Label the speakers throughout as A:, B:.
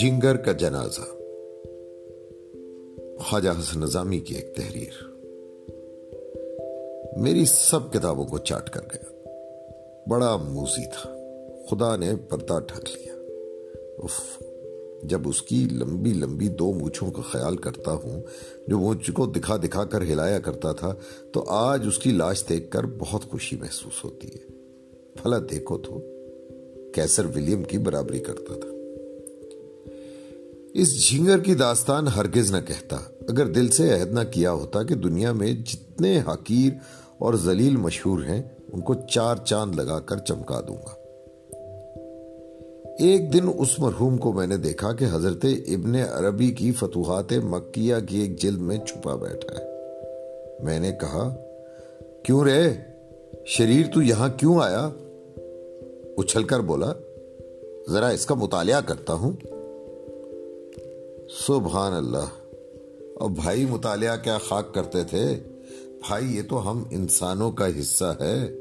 A: جنگر کا جنازہ۔ خواجہ حسن نظامی کی ایک تحریر۔ میری سب کتابوں کو چاٹ کر گیا۔ بڑا موزی تھا۔ خدا نے پردہ ڈھک لیا۔ اف جب اس کی لمبی لمبی دو مونچھوں کا خیال کرتا ہوں، جو مونچھ کو دکھا دکھا کر ہلایا کرتا تھا، تو آج اس کی لاش دیکھ کر بہت خوشی محسوس ہوتی ہے۔ بھلا دیکھو تو کیسر ولیم کی برابری کرتا تھا۔ اس جھنگر کی داستان ہرگز نہ کہتا، اگر دل سے عہد نہ کیا ہوتا کہ دنیا میں جتنے حقیر اور ذلیل مشہور ہیں، ان کو چار چاند لگا کر چمکا دوں گا۔ ایک دن اس مرحوم کو میں نے دیکھا کہ حضرت ابن عربی کی فتوحات مکیہ کی ایک جلد میں چھپا بیٹھا ہے۔ میں نے کہا، کیوں رے شریر تو یہاں کیوں آیا؟ اچھل کر بولا، ذرا اس کا مطالعہ کرتا ہوں۔ سبحان اللہ۔ اور بھائی مطالعہ کیا خاک کرتے تھے؟ بھائی یہ تو ہم انسانوں کا حصہ ہے۔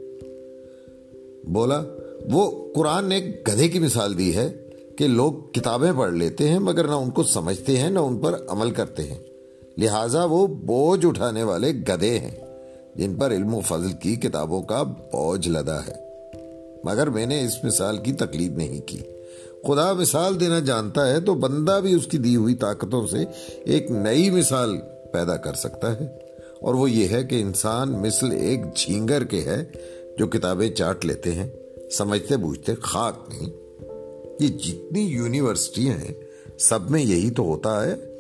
A: بولا، وہ قرآن نے ایک گدھے کی مثال دی ہے کہ لوگ کتابیں پڑھ لیتے ہیں مگر نہ ان کو سمجھتے ہیں، نہ ان پر عمل کرتے ہیں۔ لہٰذا وہ بوجھ اٹھانے والے گدھے ہیں۔ جن پر علم و فضل کی کتابوں کا بوجھ لدا ہے۔ مگر میں نے اس مثال کی تقلید نہیں کی۔ خدا مثال دینا جانتا ہے تو بندہ بھی اس کی دی ہوئی طاقتوں سے ایک نئی مثال پیدا کر سکتا ہے۔ اور وہ یہ ہے کہ انسان مثل ایک جھینگر کے ہے جو کتابیں چاٹ لیتے ہیں، سمجھتے بوجھتے خاک نہیں۔ یہ جتنی یونیورسٹیاں ہیں، سب میں یہی تو ہوتا ہے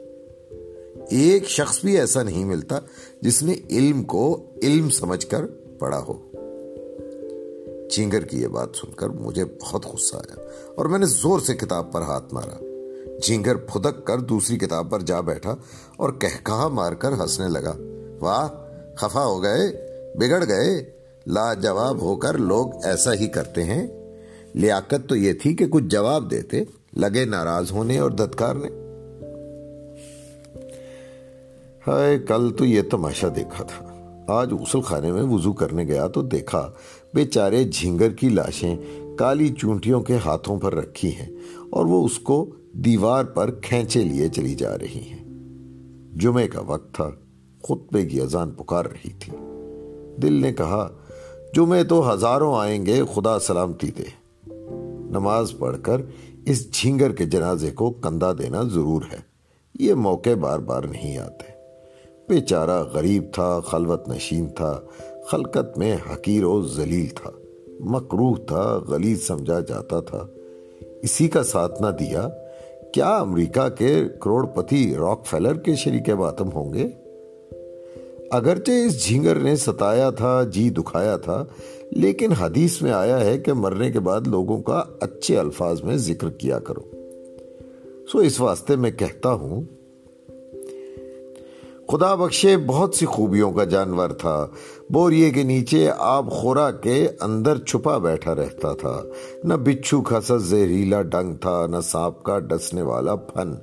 A: ایک شخص بھی ایسا نہیں ملتا جس نے علم کو علم سمجھ کر پڑھا ہو۔ چینگر کی یہ بات سن کر مجھے بہت غصہ آیا اور میں نے زور سے کتاب پر ہاتھ مارا۔ جھینگر پھدک کر دوسری کتاب پر جا بیٹھا اور کہا مار کر ہنسنے لگا۔ واہ، خفا ہو گئے، بگڑ گئے۔ لاجواب ہو کر لوگ ایسا ہی کرتے ہیں۔ لیاقت تو یہ تھی کہ کچھ جواب دیتے، لگے ناراض ہونے اور دتکارنے ہائے، کل تو یہ تماشا دیکھا تھا۔ آج غسل خانے میں وضو کرنے گیا تو دیکھا، بیچارے جھینگر کی لاشیں کالی چونٹیوں کے ہاتھوں پر رکھی ہیں اور وہ اس کو دیوار پر کھینچے لیے چلی جا رہی ہیں۔ جمعے کا وقت تھا، خطبے کی اذان پکار رہی تھی۔ دل نے کہا، جمعے تو ہزاروں آئیں گے، خدا سلامتی دے۔ نماز پڑھ کر اس جھینگر کے جنازے کو کندھا دینا ضرور ہے۔ یہ موقع بار بار نہیں آتے۔ بیچارہ غریب تھا، خلوت نشین تھا، خلقت میں حقیر و ذلیل تھا۔ مقروح تھا، غلیظ سمجھا جاتا تھا۔ اسی کا ساتھ نہ دیا، کیا امریکہ کے کروڑ پتی راک فیلر کے شریک باتم ہوں گے؟ اگرچہ اس جھینگر نے ستایا تھا جی دکھایا تھا، لیکن حدیث میں آیا ہے کہ مرنے کے بعد لوگوں کا اچھے الفاظ میں ذکر کیا کرو۔ سو اس واسطے میں کہتا ہوں خدا بخشے بہت سی خوبیوں کا جانور تھا۔ بوریے کے نیچے آب خورا کے اندر چھپا بیٹھا رہتا تھا۔ نہ بچھو کھسا زہریلا ڈنگ تھا، نہ سانپ کا ڈسنے والا پھن۔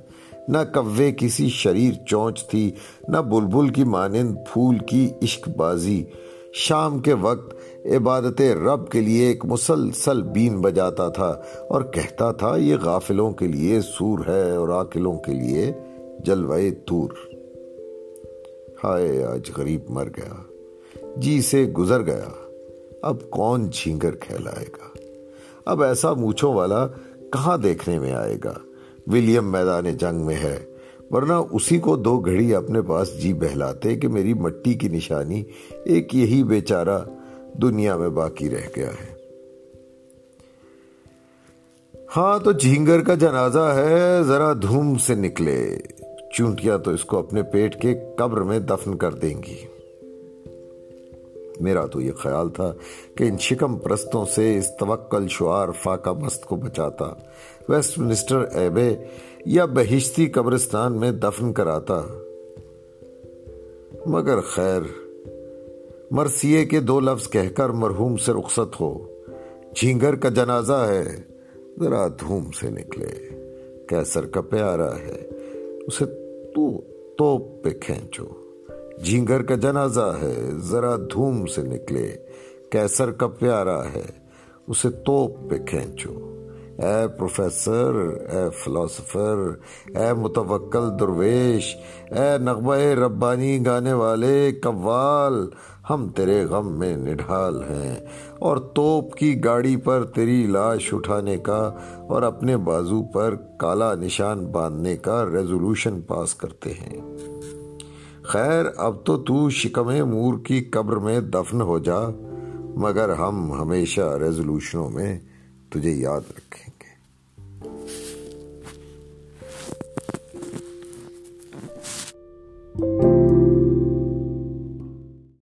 A: نہ کوے کسی شریر چونچ تھی، نہ بلبل کی مانند پھول کی عشق بازی۔ شام کے وقت عبادت رب کے لیے ایک مسلسل بین بجاتا تھا اور کہتا تھا، یہ غافلوں کے لیے سور ہے اور آکلوں کے لیے جلوے تور ہائے آج غریب مر گیا۔ جی سے گزر گیا۔ اب کون جھینگر کھیلائے گا؟ اب ایسا موچھوں والا کہاں دیکھنے میں آئے گا؟ ولیم میدان جنگ میں ہے۔ ورنہ اسی کو دو گھڑی اپنے پاس جی بہلاتے کہ میری مٹی کی نشانی ایک یہی بیچارہ دنیا میں باقی رہ گیا ہے۔ ہاں تو جھینگر کا جنازہ ہے، ذرا دھوم سے نکلے۔ چونٹیاں تو اس کو اپنے پیٹ کے قبر میں دفن کر دیں گی۔ میرا تو یہ خیال تھا کہ ان شکم پرستوں سے اس توکل شعار فاقہ مست کو بچاتا ویسٹ منسٹر ایبے یا بہشتی قبرستان میں دفن کراتا۔ مگر خیر، مرثیے کے دو لفظ کہہ کر مرحوم سے رخصت ہو۔ جھینگر کا جنازہ ہے، ذرا دھوم سے نکلے۔ کیسر کا پیارا ہے، اسے تو توپ پہ کھینچو۔ جھینگر کا جنازہ ہے، ذرا دھوم سے نکلے۔ کیسر کا پیارا ہے، اسے توپ پہ کھینچو۔ اے پروفیسر، اے فلاسفر، اے متوکل درویش، اے نغمہ ربانی گانے والے قوال، ہم تیرے غم میں نڈھال ہیں اور توپ کی گاڑی پر تیری لاش اٹھانے کا اور اپنے بازو پر کالا نشان باندھنے کا ریزولوشن پاس کرتے ہیں۔ خیر، اب تو تو شکم مور کی قبر میں دفن ہو جا، مگر ہم ہمیشہ ریزولوشنوں میں تجھے یاد رکھیں۔